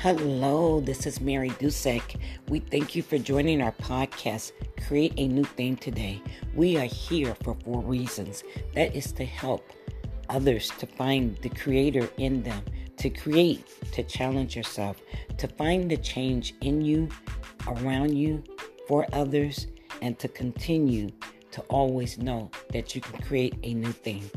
Hello, this is Mary Dusek. We thank you for joining our podcast, Create a New Thing Today. We are here for four reasons. That is to help others to find the creator in them, to create, to challenge yourself, to find the change in you, around you, for others, and to continue to always know that you can create a new thing.